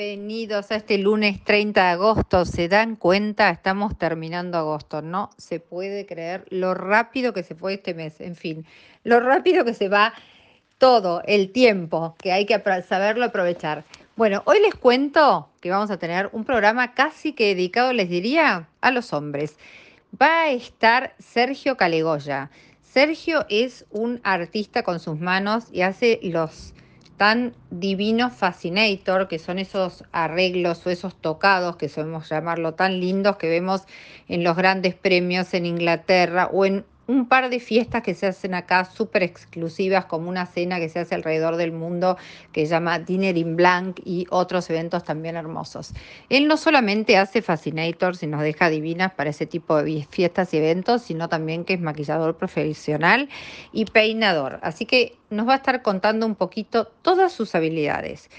Bienvenidos a este lunes 30 de agosto. ¿Se dan cuenta? Estamos terminando agosto. No se puede creer lo rápido que se fue este mes. En fin, lo rápido que se va todo el tiempo, que hay que saberlo aprovechar. Bueno, hoy les cuento que vamos a tener un programa casi que dedicado, les diría, a los hombres. Va a estar Sergio Calegoya. Sergio es un artista con sus manos y hace los tan divinos fascinator, que son esos arreglos o esos tocados, que solemos llamarlo tan lindos, que vemos en los grandes premios en Inglaterra o en un par de fiestas que se hacen acá súper exclusivas, como una cena que se hace alrededor del mundo que se llama Dinner in Blanc y otros eventos también hermosos. Él no solamente hace Fascinators y nos deja divinas para ese tipo de fiestas y eventos, sino también que es maquillador profesional y peinador. Así que nos va a estar contando un poquito todas sus habilidades.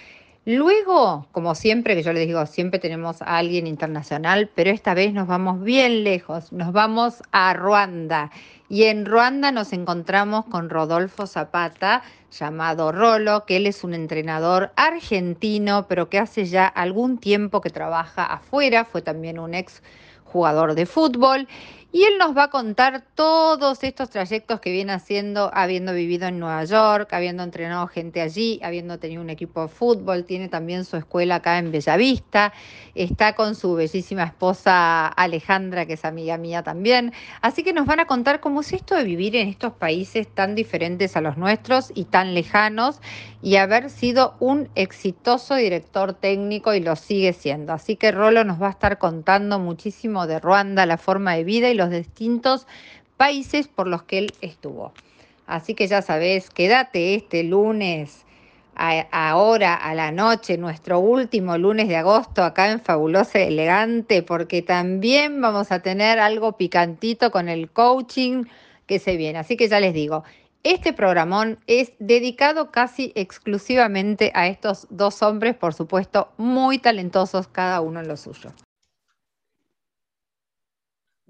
Luego, como siempre, que yo les digo, siempre tenemos a alguien internacional, pero esta vez nos vamos bien lejos, nos vamos a Ruanda. Y en Ruanda nos encontramos con Rodolfo Zapata, llamado Rolo, que él es un entrenador argentino, pero que hace ya algún tiempo que trabaja afuera, fue también un ex jugador de fútbol y él nos va a contar todos estos trayectos que viene haciendo, habiendo vivido en Nueva York, habiendo entrenado gente allí, habiendo tenido un equipo de fútbol, tiene también su escuela acá en Bellavista, está con su bellísima esposa Alejandra, que es amiga mía también. Así que nos van a contar cómo es esto de vivir en estos países tan diferentes a los nuestros y tan lejanos y haber sido un exitoso director técnico y lo sigue siendo. Así que Rolo nos va a estar contando muchísimo de Ruanda, la forma de vida y los distintos países por los que él estuvo. Así que ya sabes, quédate este lunes, ahora a la noche, nuestro último lunes de agosto acá en Fabulosa Elegante, porque también vamos a tener algo picantito con el coaching que se viene. Así que ya les digo, este programón es dedicado casi exclusivamente a estos dos hombres, por supuesto, muy talentosos cada uno en lo suyo.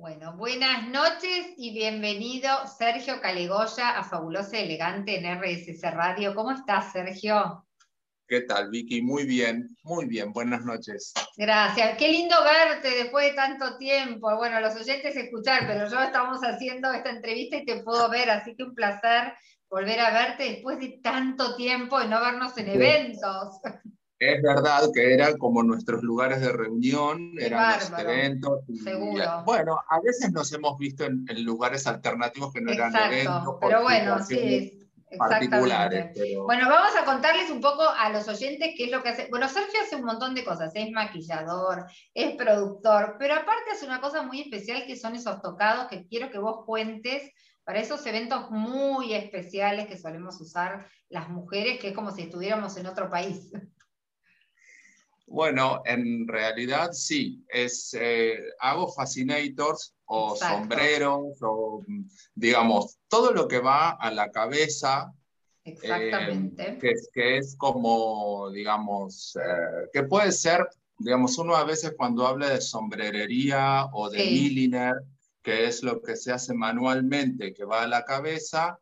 Bueno, buenas noches y bienvenido Sergio Calegoya a Fabulosa Elegante en RSC Radio. ¿Cómo estás, Sergio? ¿Qué tal, Vicky? Muy bien, muy bien. Buenas noches. Gracias. Qué lindo verte después de tanto tiempo. Bueno, los oyentes escuchar, pero yo estamos haciendo esta entrevista y te puedo ver, así que un placer volver a verte después de tanto tiempo y no vernos en eventos. Es verdad que eran como nuestros lugares de reunión, eran los eventos. seguro. bueno, a veces nos hemos visto en, lugares alternativos que no eran eventos. Pero bueno, sí, particulares. Bueno, vamos a contarles un poco a los oyentes qué es lo que hace. Bueno, Sergio hace un montón de cosas, es maquillador, es productor, pero aparte hace una cosa muy especial que son esos tocados que quiero que vos cuentes para esos eventos muy especiales que solemos usar las mujeres, que es como si estuviéramos en otro país. Bueno, en realidad sí, es, eh, hago fascinators o sombreros o, digamos, todo lo que va a la cabeza. Exactamente. que, que, es como, digamos, eh, que puede ser, digamos, uno a veces cuando habla de sombrerería o de milliner, que es lo que se hace manualmente, que va a la cabeza,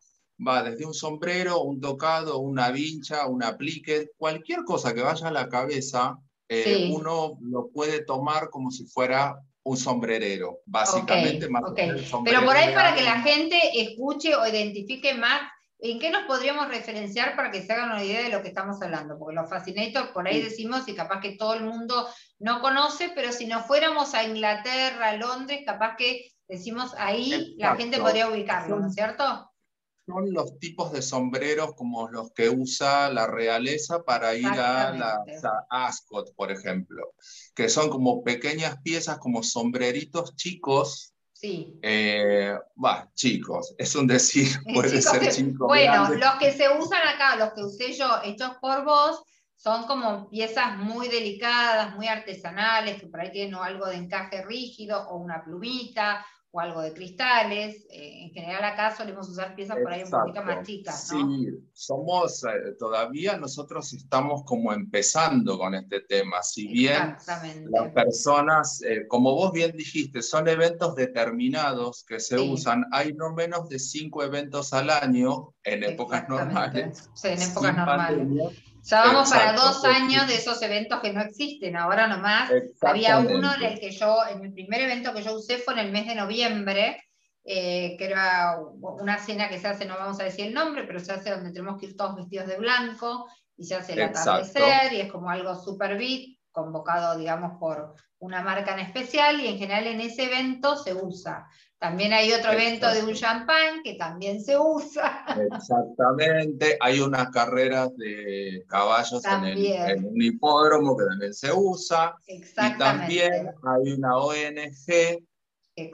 va desde un sombrero, un tocado, una vincha, un aplique, cualquier cosa que vaya a la cabeza, eh, uno lo puede tomar como si fuera un sombrerero, básicamente. más Pero por ahí para que la gente escuche o identifique más, ¿en qué nos podríamos referenciar para que se hagan una idea de lo que estamos hablando? Porque los fascinators por ahí decimos y capaz que todo el mundo no conoce, pero si nos fuéramos a Inglaterra, a Londres, capaz que decimos ahí la gente podría ubicarlo, ¿no es cierto? Son los tipos de sombreros como los que usa la realeza para ir a la Ascot, por ejemplo, que son como pequeñas piezas, como sombreritos chicos. Sí. Eh, chicos, es un decir, puede ser chicos. Bueno, los que se usan acá, los que usé yo, hechos por vos, son como piezas muy delicadas, muy artesanales, que por ahí tienen algo de encaje rígido o una plumita o algo de cristales. Eh, en general acá solemos usar piezas por ahí un poquito más chicas. ¿no? Sí, somos, eh, todavía nosotros estamos como empezando con este tema. Si bien las personas, eh, como vos bien dijiste, son eventos determinados que se usan, hay no menos de cinco eventos al año en épocas normales. Sí, en épocas normales. Ya vamos para dos años de esos eventos que no existen, ahora nomás. Había uno en el que yo, en el primer evento que yo usé fue en el mes de noviembre, eh, que era una cena que se hace, no vamos a decir el nombre, pero se hace donde tenemos que ir todos vestidos de blanco y se hace el atardecer y es como algo super beat, convocado, digamos, por una marca en especial y en general en ese evento se usa. También hay otro evento de un champán que también se usa. Exactamente, hay unas carreras de caballos en, un hipódromo que también se usa. Y también hay una ONG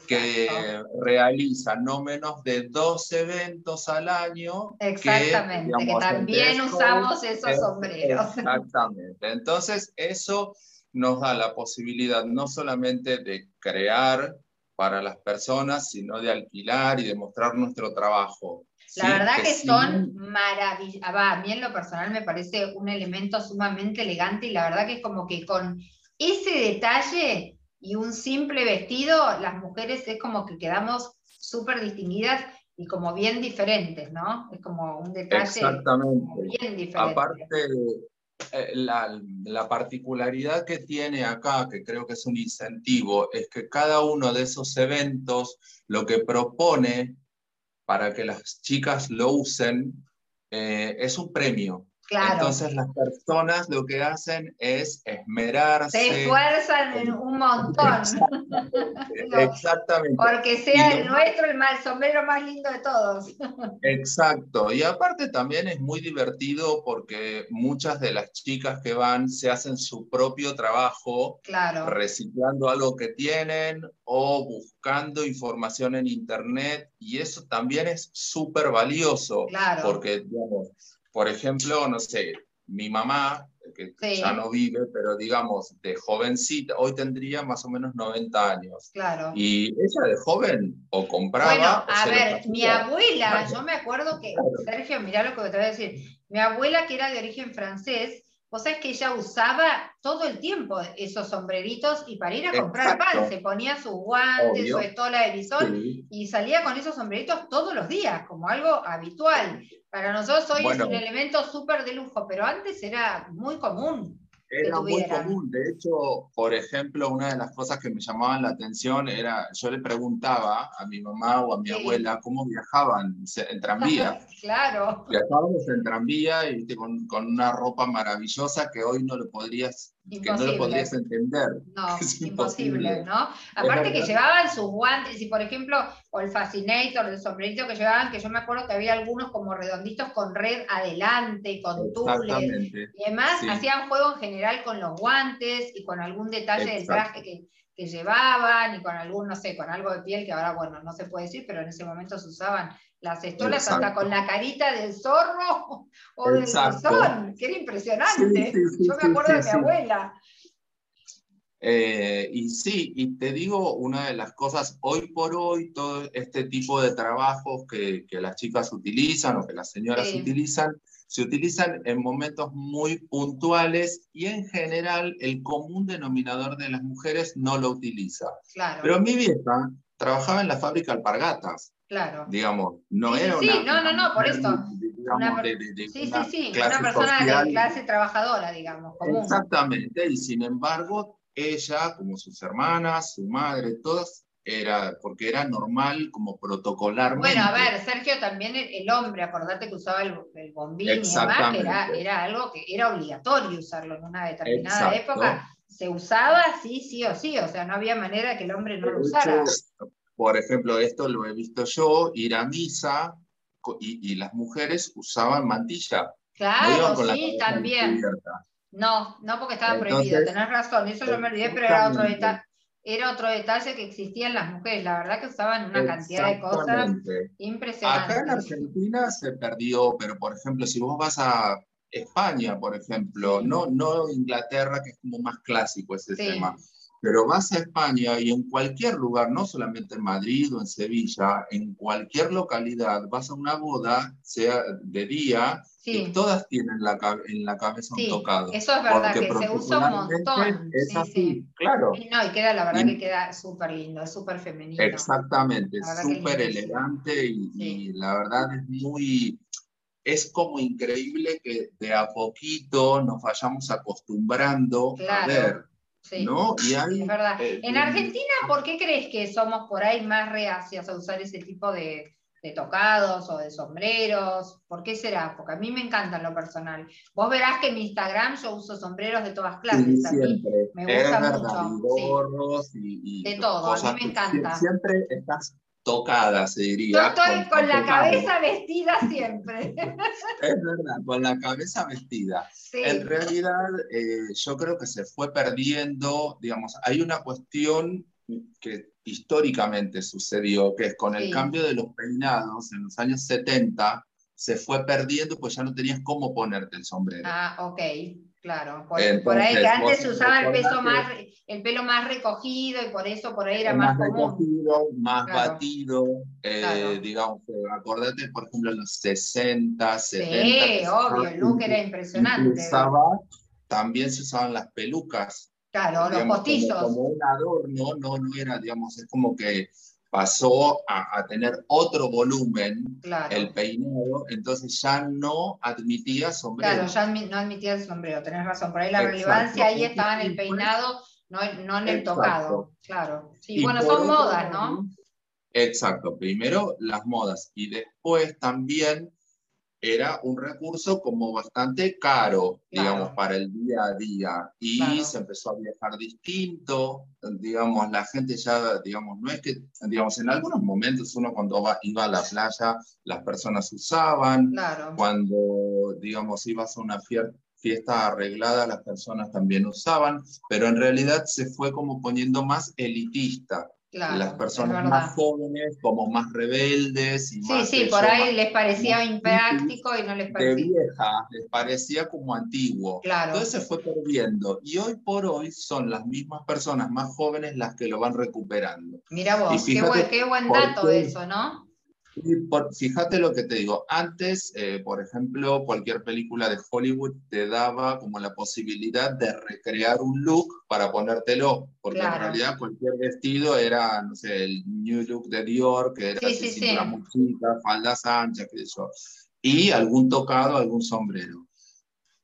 que realiza no menos de dos eventos al año. Exactamente, que, también usamos esos sombreros. Exactamente, entonces eso nos da la posibilidad no solamente de crear para las personas, sino de alquilar y de mostrar nuestro trabajo. La verdad que, son maravillosos. Ah, a mí en lo personal me parece un elemento sumamente elegante y la verdad que es como que con ese detalle y un simple vestido, las mujeres es como que quedamos súper distinguidas y como bien diferentes, ¿no? Es como un detalle bien diferente. Aparte, la, la, particularidad que tiene acá, que creo que es un incentivo, es que cada uno de esos eventos lo que propone para que las chicas lo usen eh, es un premio. Entonces las personas lo que hacen es esmerarse. Se esfuerzan un montón. Exactamente. Porque sea el nuestro el, mal, sombrero más lindo de todos. Exacto. Y aparte también es muy divertido porque muchas de las chicas que van se hacen su propio trabajo, claro. reciclando algo que tienen o buscando información en internet. Y eso también es súper valioso. Claro. Porque, digamos, por ejemplo, no sé, mi mamá, que ya no vive, pero digamos, de jovencita, hoy tendría más o menos 90 años. Claro. Y ella de joven o compraba. Bueno, a ver, mi abuela, yo me acuerdo que, Sergio, mirá lo que te voy a decir. Mi abuela, que era de origen francés, Vos sabés que ella usaba todo el tiempo esos sombreritos y para ir a comprar pan se ponía sus guantes, su estola de bisón y salía con esos sombreritos todos los días, como algo habitual. Para nosotros hoy es un elemento súper de lujo, pero antes era muy común. Era muy común. De hecho, por ejemplo, una de las cosas que me llamaban la atención era, yo le preguntaba a mi mamá o a mi abuela cómo viajaban en tranvía. claro. Viajábamos en tranvía y con, con, una ropa maravillosa que hoy no lo podrías que no lo entender. No, es imposible, ¿no? Aparte que llevaban sus guantes, y por ejemplo, o el Fascinator, el sombrerito que llevaban, que yo me acuerdo que había algunos como redonditos con red adelante, con tules, y además hacían juego en general con los guantes y con algún detalle del traje que, que llevaban y con algún, no sé, con algo de piel que ahora, bueno, no se puede decir, pero en ese momento se usaban las estolas hasta con la carita del zorro o del buzón, que era impresionante. Yo me acuerdo de mi abuela. Eh, y sí, y te digo una de las cosas, hoy por hoy, todo este tipo de trabajos que, que las chicas utilizan o que las señoras utilizan, se utilizan en momentos muy puntuales y en general el común denominador de las mujeres no lo utiliza. Claro. Pero mi vieja trabajaba en la fábrica alpargatas. Claro. Digamos, no era sí, una. Sí, no, no, no, por. Una, sí, sí, sí, una persona de clase trabajadora, digamos. Común. Exactamente, y sin embargo, ella, como sus hermanas, su madre, todas, era, porque era normal como protocolarmente. Bueno, a ver, Sergio, también el, hombre, acordate que usaba el, el bombín y demás, era, era, algo que era obligatorio usarlo en una determinada época. Se usaba sí, sí o sí, o sea, no había manera que el hombre no lo usara por ejemplo, esto lo he visto yo, ir a misa y, las mujeres usaban mantilla. Claro, sí, también. No, no porque estaba prohibido, tenés razón, eso yo me olvidé, pero era otro detalle. Era otro detalle que existía en las mujeres, la verdad que usaban una cantidad de cosas impresionantes. Acá en Argentina se perdió, pero por ejemplo, si vos vas a España, por ejemplo, no, no Inglaterra, que es como más clásico ese tema, pero vas a España y en cualquier lugar, no solamente en Madrid o en Sevilla, en cualquier localidad, vas a una boda, sea de día, y todas tienen la, en la cabeza un tocado. Eso es verdad, que se usa un montón. Es así, claro. Y, no, y queda, la verdad que queda súper lindo, es súper femenino. Exactamente, súper elegante y, y, la verdad es muy es como increíble que de a poquito nos vayamos acostumbrando a ver. ¿No? Y es verdad. Eh, en Argentina, ¿por qué crees que somos por ahí más reacias a usar ese tipo de, de tocados o de sombreros. ¿Por qué será? Porque a mí me encanta lo personal. Vos verás que en mi Instagram yo uso sombreros de todas clases. siempre. me gusta mucho. gorros y, de todo, a mí me encanta. Siempre estás tocada, se diría. Yo estoy con, la cabeza vestida siempre. Es verdad, con la cabeza vestida. En realidad, eh, yo creo que se fue perdiendo, digamos, hay una cuestión que históricamente sucedió, que es con el cambio de los peinados en los años 70, se fue perdiendo, pues ya no tenías cómo ponerte el sombrero. Ah, ok, claro. Por, ahí que antes se usaba el, peso más, el pelo más recogido y por eso por ahí era más, más común. Recogido, más batido, eh, digamos, acordate, por ejemplo, en los 60, 70. Sí, obvio, el look era impresionante. también se usaban las pelucas Claro, los postizos. Como, un adorno, no, no era, digamos, es como que pasó a, tener otro volumen el peinado, entonces ya no admitía sombrero. Claro, ya no admitía el sombrero, tenés razón. Por ahí la relevancia ahí estaba en el peinado, no, no en el tocado. Claro. Sí, bueno, son modas, ¿no? Exacto. Primero las modas y después también era un recurso como bastante caro, digamos, para el día a día. Y se empezó a viajar distinto, digamos, la gente ya, digamos, no es que, digamos, en algunos momentos uno cuando iba a la playa, las personas usaban, cuando, digamos, ibas a una fiesta arreglada, las personas también usaban, pero en realidad se fue como poniendo más elitista las personas más jóvenes, como más rebeldes. Y sí, sí, por ahí les parecía impráctico y no les parecía. De vieja, les parecía como antiguo. Claro. Entonces se fue perdiendo. Y hoy por hoy son las mismas personas más jóvenes las que lo van recuperando. Mira vos, qué buen, qué buen dato eso, ¿no? Fíjate lo que te digo, antes, eh, por ejemplo, cualquier película de Hollywood te daba como la posibilidad de recrear un look para ponértelo, porque en realidad cualquier vestido era, no sé, el new look de Dior, que era sí, muy chica, faldas anchas, qué sé yo, y algún tocado, algún sombrero.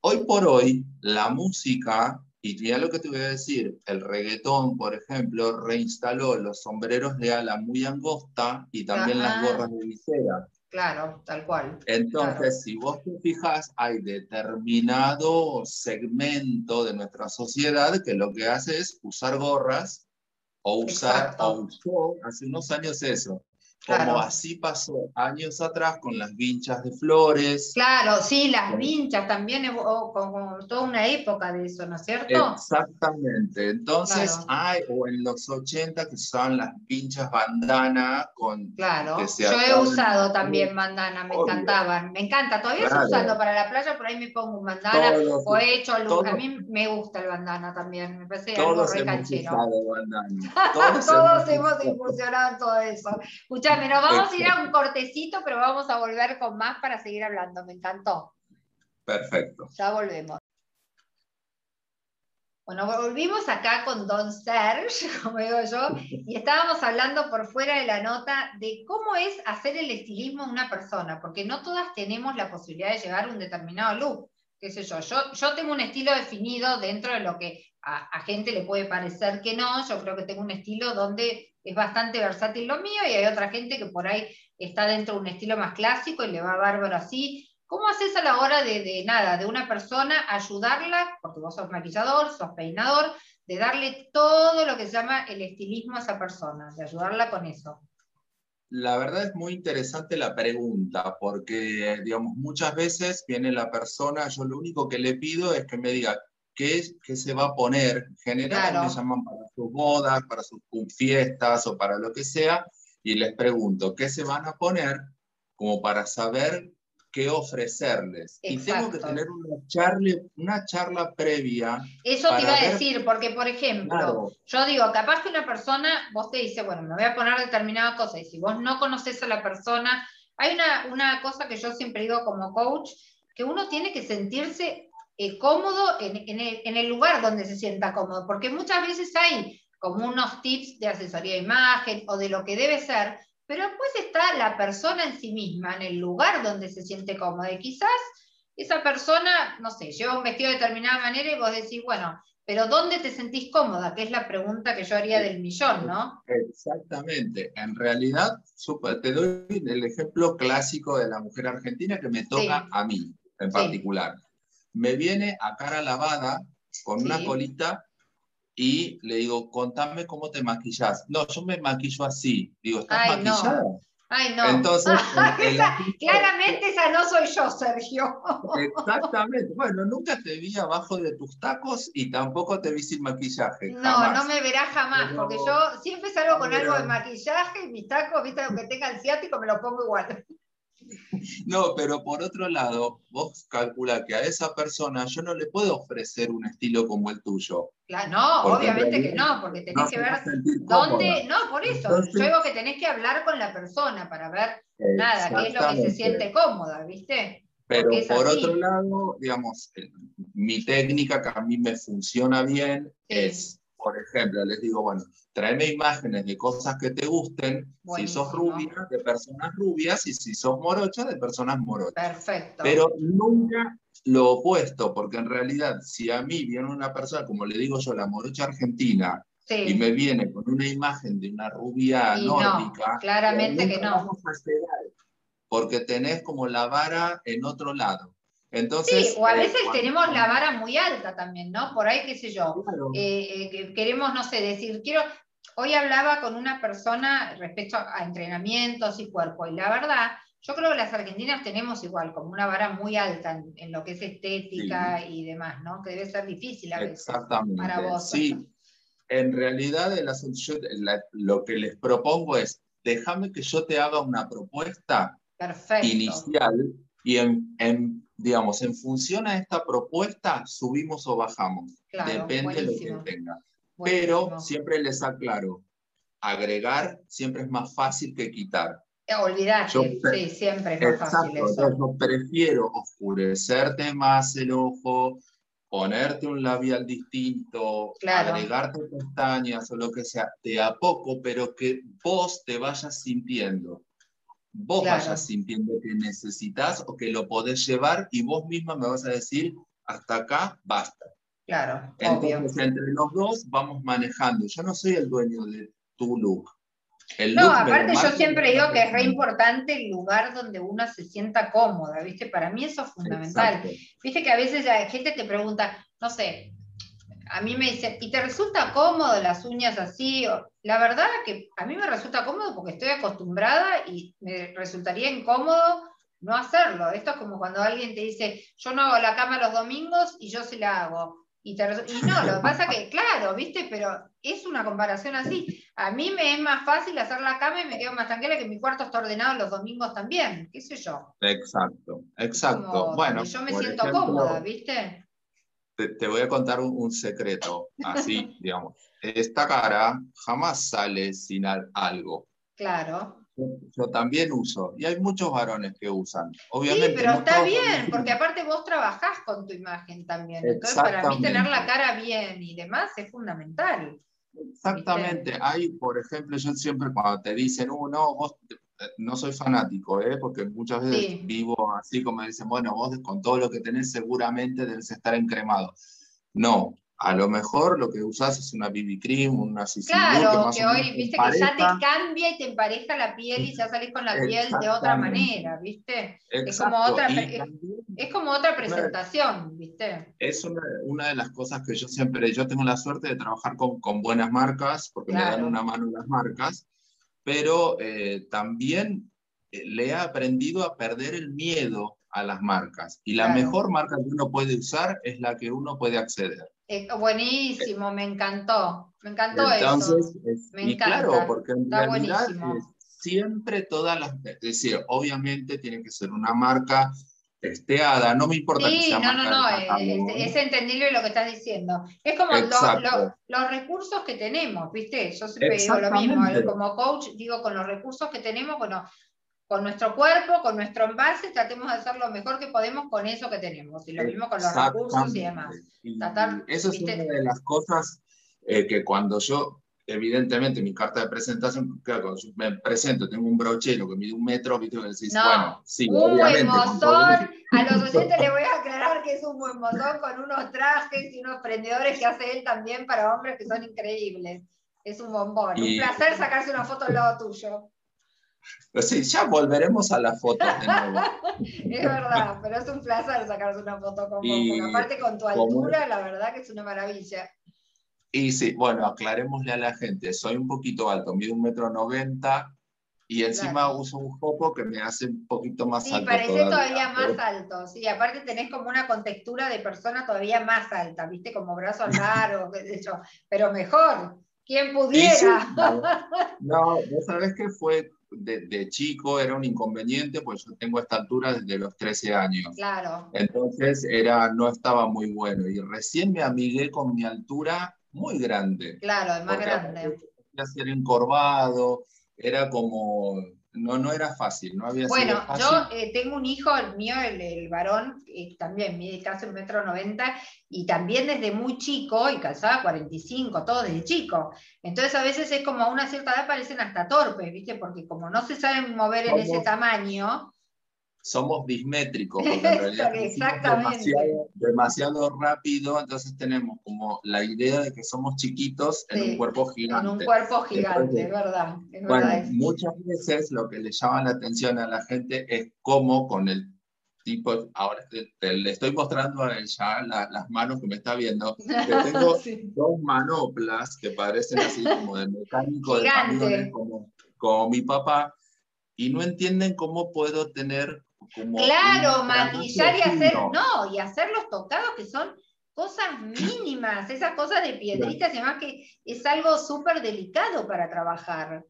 Hoy por hoy, la música y mira lo que te voy a decir, el reggaetón, por ejemplo, reinstaló los sombreros de ala muy angosta y también las gorras de visera. Claro, tal cual. Entonces, si vos te fijas, hay determinado segmento de nuestra sociedad que lo que hace es usar gorras o usar, o usó hace unos años eso, como así pasó años atrás con las vinchas de flores. Claro, sí, las vinchas también, toda una época de eso, ¿no es cierto? Exactamente. Entonces, hay, o en los 80 que usaban las vinchas bandana con. Claro, yo he usado también bandana, me encantaban. Me encanta, todavía estoy usando para la playa, por ahí me pongo un bandana o he hecho luz. a mí me gusta el bandana también, me parece algo re canchero. Todos, todos hemos incursionado en todo eso. Escucha nos vamos a ir a un cortecito, pero vamos a volver con más para seguir hablando. Me encantó. Perfecto. Ya volvemos. Bueno, volvimos acá con Don Serge, como digo yo, y estábamos hablando por fuera de la nota de cómo es hacer el estilismo en una persona, porque no todas tenemos la posibilidad de llevar un determinado look. ¿Qué sé yo? Yo, yo tengo un estilo definido dentro de lo que a, a gente le puede parecer que no. Yo creo que tengo un estilo donde es bastante versátil lo mío y hay otra gente que por ahí está dentro de un estilo más clásico y le va bárbaro así. ¿Cómo haces a la hora de, nada, de una persona ayudarla, porque vos sos maquillador, sos peinador, de darle todo lo que se llama el estilismo a esa persona, de ayudarla con eso? La verdad es muy interesante la pregunta, porque, digamos, muchas veces viene la persona, yo lo único que le pido es que me diga, qué, qué se va a poner. Generalmente llaman para sus bodas, para sus fiestas o para lo que sea, y les pregunto, ¿qué se van a poner? Como para saber qué ofrecerles. Y tengo que tener una charla, una charla previa. Eso te iba a decir, porque por ejemplo, yo digo, capaz que una persona, vos te dice, bueno, me voy a poner determinada cosa, y si vos no conoces a la persona, hay una, una cosa que yo siempre digo como coach, que uno tiene que sentirse eh, cómodo en, el, lugar donde se sienta cómodo, porque muchas veces hay como unos tips de asesoría de imagen o de lo que debe ser, pero después está la persona en sí misma, en el lugar donde se siente cómoda. Y quizás esa persona, no sé, lleva un vestido de determinada manera y vos decís, bueno, pero ¿dónde te sentís cómoda? Que es la pregunta que yo haría del millón, ¿no? Exactamente. En realidad, te doy el ejemplo clásico de la mujer argentina que me toca a mí en particular. Me viene a cara lavada con una colita y le digo, contame cómo te maquillas. No, yo me maquillo así. Digo, ¿estás maquillada? Ay, no. Entonces, claramente esa no soy yo, Sergio. Exactamente. Bueno, nunca te vi abajo de tus tacos y tampoco te vi sin maquillaje. No, no me verás jamás, porque yo siempre salgo con algo de maquillaje y mis tacos, viste, aunque tenga el ciático, me lo pongo igual. No, pero por otro lado, vos calcula que a esa persona yo no le puedo ofrecer un estilo como el tuyo. Claro, no, obviamente que no, porque tenés que ver dónde. No, por eso. yo digo que tenés que hablar con la persona para ver nada, qué es lo que se siente cómoda, ¿viste? Pero por otro lado, digamos, mi técnica que a mí me funciona bien es por ejemplo, les digo, bueno, tráeme imágenes de cosas que te gusten, si sos rubia, de personas rubias, y si sos morocha, de personas morochas. Perfecto. Pero nunca lo opuesto, porque en realidad, si a mí viene una persona, como le digo yo, la morocha argentina, y me viene con una imagen de una rubia nórdica, claramente que no. Vamos a porque tenés como la vara en otro lado. Entonces, sí, o a veces eh, tenemos la vara muy alta también, ¿no? Por ahí, qué sé yo, eh, eh, queremos, no sé, decir, quiero, hoy hablaba con una persona respecto a, entrenamientos y cuerpo, y la verdad, yo creo que las argentinas tenemos igual, como una vara muy alta en, lo que es estética y demás, ¿no? Que debe ser difícil a veces para vos. Sí, en realidad lo que les propongo es, déjame que yo te haga una propuesta inicial y en, en digamos, en función a esta propuesta, subimos o bajamos. Depende de lo que tenga. Pero siempre les aclaro, agregar siempre es más fácil que quitar. Eh, olvidarte, sí, siempre es más fácil eso. yo prefiero oscurecerte más el ojo, ponerte un labial distinto, agregarte pestañas o lo que sea, de a poco, pero que vos te vayas sintiendo vos vayas sintiendo que necesitas o que lo podés llevar y vos misma me vas a decir, hasta acá, basta. Claro, Entonces, entre los dos vamos manejando. Yo no soy el dueño de tu look. no, aparte yo siempre digo que es re importante el lugar donde uno se sienta cómoda, ¿viste? Para mí eso es fundamental. Viste que a veces la gente te pregunta, no sé, a mí me dicen, ¿y te resulta cómodo las uñas así? La verdad que a mí me resulta cómodo porque estoy acostumbrada y me resultaría incómodo no hacerlo. Esto es como cuando alguien te dice, yo no hago la cama los domingos y yo sí la hago. Y, y no, lo que pasa que, claro, ¿viste? Pero es una comparación así. A mí me es más fácil hacer la cama y me quedo más tranquila que mi cuarto está ordenado los domingos también, qué sé yo. Exacto, exacto. bueno, yo me siento cómoda, ¿viste? Te, voy a contar un, secreto, así, digamos. Esta cara jamás sale sin algo. Claro. Yo, también uso, y hay muchos varones que usan. Obviamente, sí, pero está bien, porque aparte vos trabajás con tu imagen también. Entonces, para mí tener la cara bien y demás es fundamental. Exactamente. Hay, por ejemplo, yo siempre cuando te dicen, uh, no, vos no soy fanático, ¿eh? porque muchas veces vivo así como dicen, bueno, vos con todo lo que tenés seguramente debes estar encremado. No, a lo mejor lo que usás es una BB cream, una CC Claro, que, hoy, viste, que ya te cambia y te empareja la piel y ya salís con la piel de otra manera, viste. Es como otra, es, como otra presentación, viste. Es una, una, de las cosas que yo siempre, yo tengo la suerte de trabajar con, con buenas marcas, porque me dan una mano las marcas, pero eh, también eh, le he aprendido a perder el miedo a las marcas. Y la mejor marca que uno puede usar es la que uno puede acceder. buenísimo, me encantó. Me encantó Entonces, eso. me y claro, porque en realidad siempre todas las, es decir, obviamente tiene que ser una marca testeada, no me importa sí, que sea no, no, no, es, es, entendible lo que estás diciendo. Es como los recursos que tenemos, ¿viste? Yo siempre digo lo mismo, como coach digo con los recursos que tenemos, bueno, con nuestro cuerpo, con nuestro envase, tratemos de hacer lo mejor que podemos con eso que tenemos, y lo mismo con los recursos y demás. eso es una de las cosas eh, que cuando yo evidentemente mi carta de presentación, claro, me presento, tengo un brochero que mide un metro, viste que decís, bueno, sí, un buen mozón, a los oyentes les voy a aclarar que es un buen mozón con unos trajes y unos prendedores que hace él también para hombres que son increíbles. Es un bombón. un placer sacarse una foto al lado tuyo. Pues sí, ya volveremos a la foto de nuevo. es verdad, pero es un placer sacarse una foto con vos. Aparte con tu altura, la verdad que es una maravilla. Y sí, bueno, aclarémosle a la gente, soy un poquito alto, mido un metro noventa y encima uso un foco que me hace un poquito más alto. Sí, parece todavía, más alto, sí, aparte tenés como una contextura de persona todavía más alta, viste, como brazos largos, de hecho, pero mejor, ¿quién pudiera? no, no, sabes qué fue de, chico era un inconveniente, pues yo tengo esta altura desde los 13 años. Claro. Entonces era, no estaba muy bueno. Y recién me amigué con mi altura muy grande. Claro, es más grande. Ser encorvado, era como no, no era fácil, no había Bueno, yo eh, tengo un hijo, el mío, el, varón, también mide casi un metro noventa, y también desde muy chico, y calzaba 45, todo desde chico. Entonces a veces es como a una cierta edad parecen hasta torpes, ¿viste? Porque como no se saben mover en ese tamaño, somos dismétricos, porque en realidad demasiado, demasiado, rápido, entonces tenemos como la idea de que somos chiquitos en un cuerpo gigante. En un cuerpo gigante, es verdad. bueno, muchas veces lo que le llama la atención a la gente es cómo con el tipo, ahora le estoy mostrando a ella las manos que me está viendo, que tengo dos manoplas que parecen así como de mecánico de camiones, como, como mi papá, y no entienden cómo puedo tener Claro, maquillar y hacer, no, y hacer los tocados que son cosas mínimas, esas cosas de piedritas y demás que es algo súper delicado para trabajar.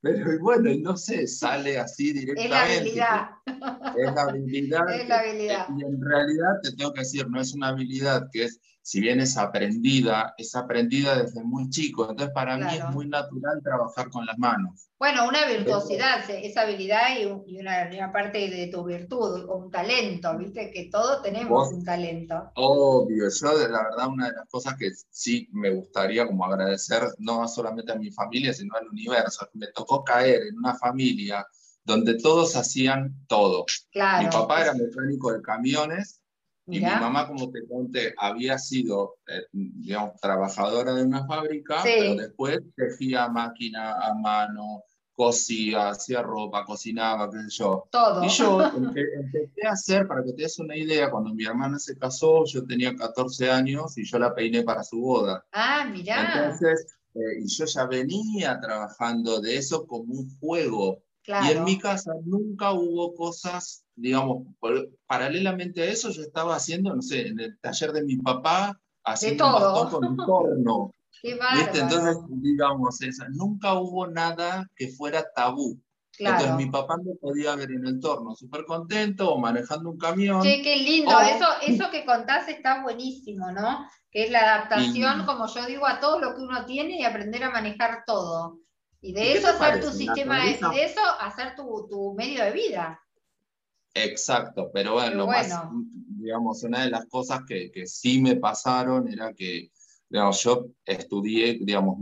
Pero bueno, y no sé, sale así directamente. Es la habilidad. Es la habilidad. Es la habilidad. Y en realidad te tengo que decir, no es una habilidad que es si bien es aprendida, es aprendida desde muy chico. Entonces, para mí es muy natural trabajar con las manos. Bueno, una virtuosidad, esa habilidad y, una, parte de tu virtud, un talento, ¿viste? Que todos tenemos un talento. Obvio, yo de la verdad una de las cosas que sí me gustaría como agradecer, no solamente a mi familia, sino al universo, me tocó caer en una familia donde todos hacían todo. Mi papá era mecánico de camiones y mi mamá, como te conté, había sido, eh, digamos, trabajadora de una fábrica, pero después tejía máquina a mano, cosía, hacía ropa, cocinaba, qué sé yo. Todo. Y yo empecé a hacer, para que te des una idea, cuando mi hermana se casó, yo tenía 14 años y yo la peiné para su boda. Ah, mirá. Entonces, eh, y yo ya venía trabajando de eso como un juego. Y en mi casa nunca hubo cosas, digamos, paralelamente a eso yo estaba haciendo, no sé, en el taller de mi papá, haciendo un bastón con un torno. Entonces, digamos, esa, nunca hubo nada que fuera tabú. Entonces mi papá me podía ver en el torno súper contento o manejando un camión. Sí, qué lindo, eso, eso que contás está buenísimo, ¿no? Que es la adaptación, como yo digo, a todo lo que uno tiene y aprender a manejar todo. Y de eso hacer tu sistema, de, eso hacer tu, medio de vida. Exacto, pero bueno, Más, digamos, una de las cosas que, sí me pasaron era que, digamos, yo estudié, digamos,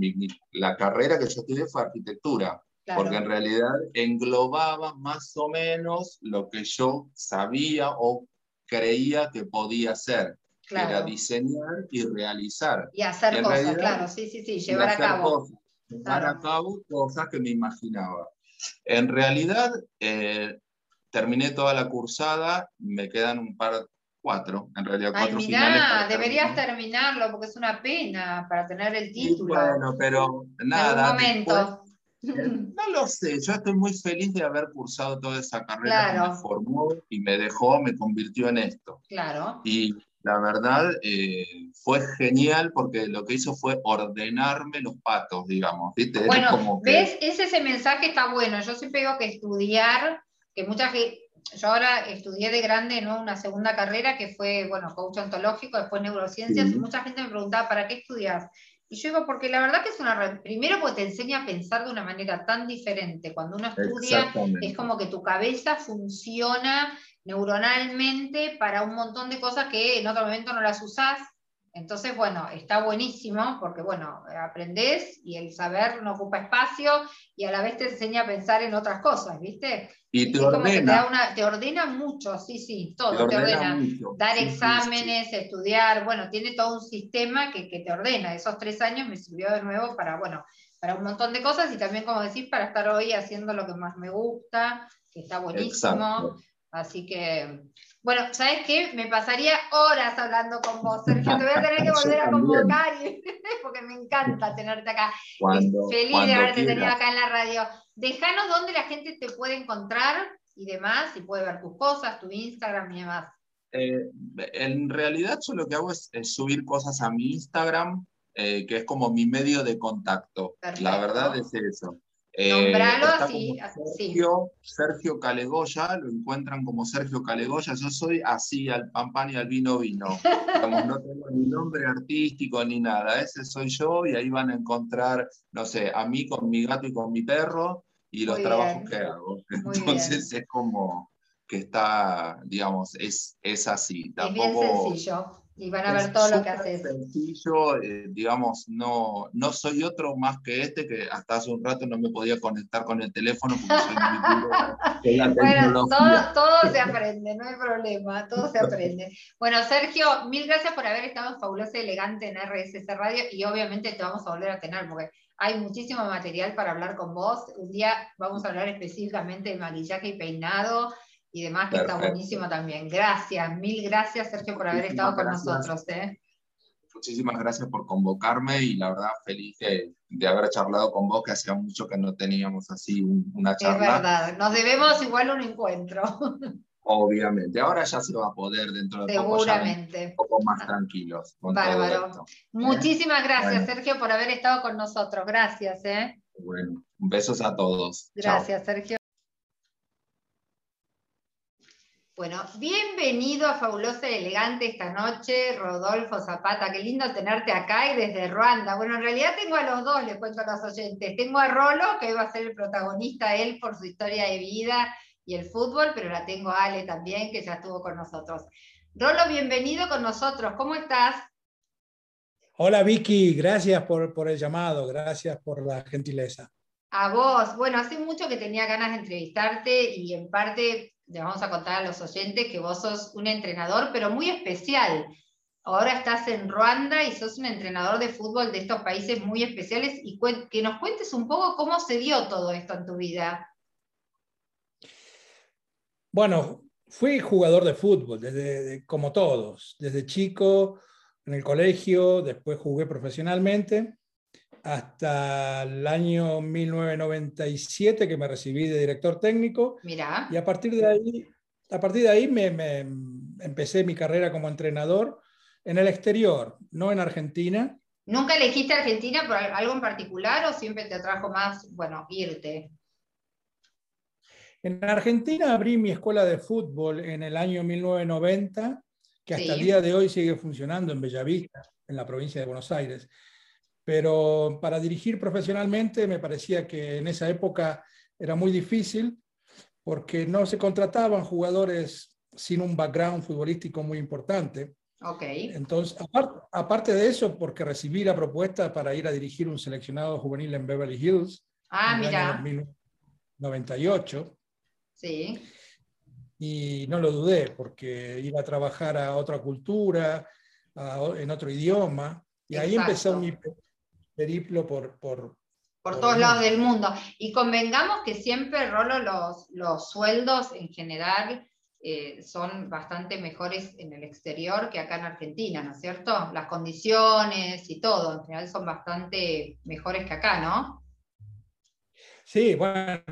la carrera que yo estudié fue arquitectura, porque en realidad englobaba más o menos lo que yo sabía o creía que podía hacer. Era diseñar y realizar. Y hacer cosas, claro, sí, sí, sí, llevar a cabo para cabo cosas que me imaginaba. En realidad, eh, terminé toda la cursada, me quedan un par, cuatro, en realidad cuatro Ay, mirá, deberías terminarlo porque es una pena para tener el título. bueno, pero nada. En momento. Eh, no lo sé, yo estoy muy feliz de haber cursado toda esa carrera que me formó y me dejó, me convirtió en esto. Claro. Y la verdad eh, fue genial porque lo que hizo fue ordenarme los patos, digamos. ¿viste? Bueno, ves, ese, ese mensaje está bueno. Yo siempre digo que estudiar, que mucha gente, yo ahora estudié de grande ¿no? una segunda carrera que fue, bueno, coach ontológico, después neurociencias, y mucha gente me preguntaba, ¿para qué estudias? Y yo digo, porque la verdad que es una... Primero porque te enseña a pensar de una manera tan diferente. Cuando uno estudia es como que tu cabeza funciona neuronalmente para un montón de cosas que en otro momento no las usás. Entonces, bueno, está buenísimo porque, bueno, aprendés y el saber no ocupa espacio y a la vez te enseña a pensar en otras cosas, ¿viste? Y te ordena. te, ordena mucho, sí, sí, todo, te ordena. Dar exámenes, estudiar, bueno, tiene todo un sistema que, que, te ordena. Esos tres años me sirvió de nuevo para, bueno, para un montón de cosas y también, como decís, para estar hoy haciendo lo que más me gusta, que está buenísimo. Así que, bueno, ¿sabes qué? Me pasaría horas hablando con vos, Sergio. Te voy a tener que volver a convocar porque me encanta tenerte acá. Feliz de haberte tenido acá en la radio. Déjanos dónde la gente te puede encontrar y demás, y puede ver tus cosas, tu Instagram y demás. Eh, en realidad yo lo que hago es, subir cosas a mi Instagram, eh, que es como mi medio de contacto. La verdad es eso. Eh, Nombralo así. Sergio, Sergio Calegoya, lo encuentran como Sergio Calegoya. Yo soy así, al pan pan y al vino vino. no tengo ni nombre artístico ni nada. Ese soy yo y ahí van a encontrar, no sé, a mí con mi gato y con mi perro y los trabajos que hago. Entonces es como que está, digamos, es, es así. Tampoco, es bien sencillo. Y van a ver todo lo que haces. sencillo, eh, digamos, no, no soy otro más que este que hasta hace un rato no me podía conectar con el teléfono porque soy muy Bueno, todo, todo, se aprende, no hay problema, todo se aprende. Bueno, Sergio, mil gracias por haber estado fabuloso y elegante en RSS Radio y obviamente te vamos a volver a tener porque hay muchísimo material para hablar con vos. Un día vamos a hablar específicamente de maquillaje y peinado y demás, que está buenísimo también. Gracias, mil gracias, Sergio, por haber estado con nosotros. ¿eh? Muchísimas gracias por convocarme y la verdad feliz de, haber charlado con vos, que hacía mucho que no teníamos así una charla. Es verdad, nos debemos igual un encuentro. Obviamente, ahora ya se va a poder dentro de Seguramente. un poco más tranquilos. Bárbaro. Muchísimas gracias, Sergio, por haber estado con nosotros. Gracias. ¿eh? Bueno, besos a todos. Gracias, Sergio. Bueno, bienvenido a Fabulosa y Elegante esta noche, Rodolfo Zapata. Qué lindo tenerte acá y desde Ruanda. Bueno, en realidad tengo a los dos, les cuento a los oyentes. Tengo a Rolo, que va a ser el protagonista él por su historia de vida y el fútbol, pero la tengo a Ale también, que ya estuvo con nosotros. Rolo, bienvenido con nosotros. ¿Cómo estás? Hola Vicky, gracias por, por el llamado, gracias por la gentileza. A vos, bueno, hace mucho que tenía ganas de entrevistarte y en parte le vamos a contar a los oyentes que vos sos un entrenador, pero muy especial. Ahora estás en Ruanda y sos un entrenador de fútbol de estos países muy especiales y que nos cuentes un poco cómo se dio todo esto en tu vida. Bueno, fui jugador de fútbol, desde, como todos, desde chico en el colegio, después jugué profesionalmente hasta el año 1997 que me recibí de director técnico. Mira. Y a partir de ahí, a partir de ahí me, empecé mi carrera como entrenador en el exterior, no en Argentina. ¿Nunca elegiste Argentina por algo en particular o siempre te atrajo más, bueno, irte? En Argentina abrí mi escuela de fútbol en el año 1990, que hasta el día de hoy sigue funcionando en Bellavista, en la provincia de Buenos Aires. Pero para dirigir profesionalmente me parecía que en esa época era muy difícil porque no se contrataban jugadores sin un background futbolístico muy importante. Okay. Entonces, aparte, de eso, porque recibí la propuesta para ir a dirigir un seleccionado juvenil en Beverly Hills. Ah, en mira. 1998. Sí. Y no lo dudé, porque iba a trabajar a otra cultura, en otro idioma. Y ahí empezó mi, periplo por... Por, por todos lados del mundo. Y convengamos que siempre, Rolo, los, los sueldos en general eh, son bastante mejores en el exterior que acá en Argentina, ¿no es cierto? Las condiciones y todo, en general son bastante mejores que acá, ¿no? Sí, bueno,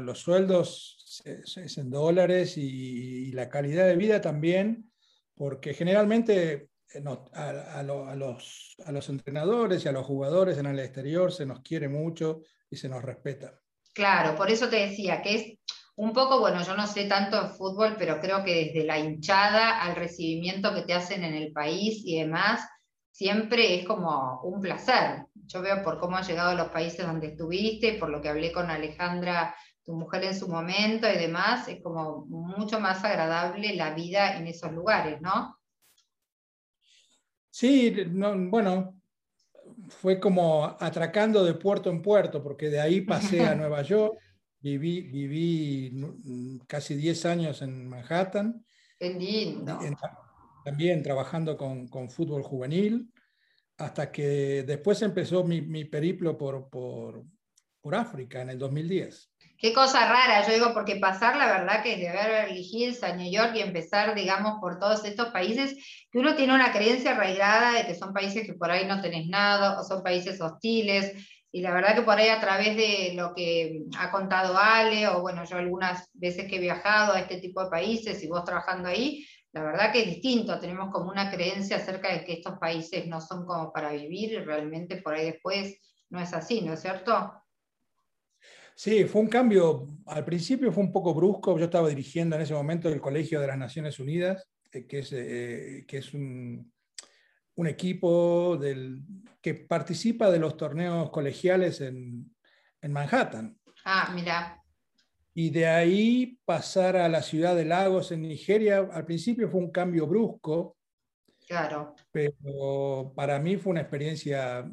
los sueldos es en dólares y, y, la calidad de vida también, porque generalmente eh, a, los, a los entrenadores y a los jugadores en el exterior se nos quiere mucho y se nos respeta. Claro, por eso te decía que es un poco, bueno, yo no sé tanto de fútbol, pero creo que desde la hinchada al recibimiento que te hacen en el país y demás, siempre es como un placer. Yo veo por cómo has llegado a los países donde estuviste, por lo que hablé con Alejandra, tu mujer en su momento y demás, es como mucho más agradable la vida en esos lugares, ¿no? Sí, bueno, fue como atracando de puerto en puerto, porque de ahí pasé a Nueva York, viví, viví casi 10 años en Manhattan. también trabajando con, con, fútbol juvenil, hasta que después empezó mi, mi periplo por, por, por África en el 2010. Qué cosa rara, yo digo, porque pasar la verdad que es de Beverly Hills a New York y empezar, digamos, por todos estos países, que uno tiene una creencia arraigada de que son países que por ahí no tenés nada o son países hostiles. Y la verdad que por ahí a través de lo que ha contado Ale, o bueno, yo algunas veces que he viajado a este tipo de países y vos trabajando ahí, la verdad que es distinto, tenemos como una creencia acerca de que estos países no son como para vivir realmente por ahí después no es así, ¿no es cierto? Sí, fue un cambio, al principio fue un poco brusco, yo estaba dirigiendo en ese momento el Colegio de las Naciones Unidas, eh, que es, eh, que es un, equipo del, que participa de los torneos colegiales en, Manhattan. Ah, mira. Y de ahí pasar a la ciudad de Lagos en Nigeria, al principio fue un cambio brusco. Claro. Pero para mí fue una experiencia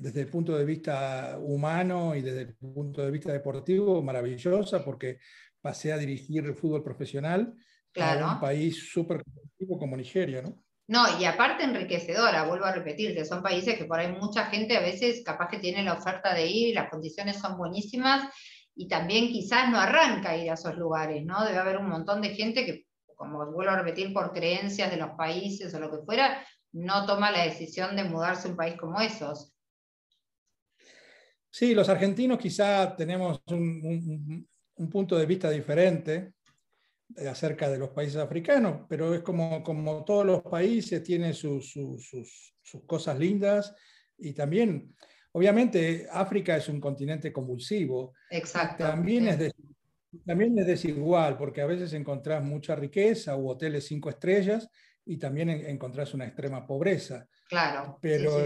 desde el punto de vista humano y desde el punto de vista deportivo, maravillosa, porque pasé a dirigir el fútbol profesional claro. en un país súper competitivo como Nigeria, ¿no? No, y aparte enriquecedora, vuelvo a repetirte, son países que por ahí mucha gente a veces capaz que tiene la oferta de ir las condiciones son buenísimas y también quizás no arranca a ir a esos lugares, ¿no? Debe haber un montón de gente que, como vuelvo a repetir, por creencias de los países o lo que fuera, no toma la decisión de mudarse a un país como esos. Sí, los argentinos quizá tenemos un, punto de vista diferente acerca de los países africanos, pero es como, como todos los países, tienen sus, cosas lindas y también, obviamente, África es un continente convulsivo. Exacto. También, es también es desigual, porque a veces encontrás mucha riqueza o hoteles cinco estrellas y también encontrás una extrema pobreza. Claro. Pero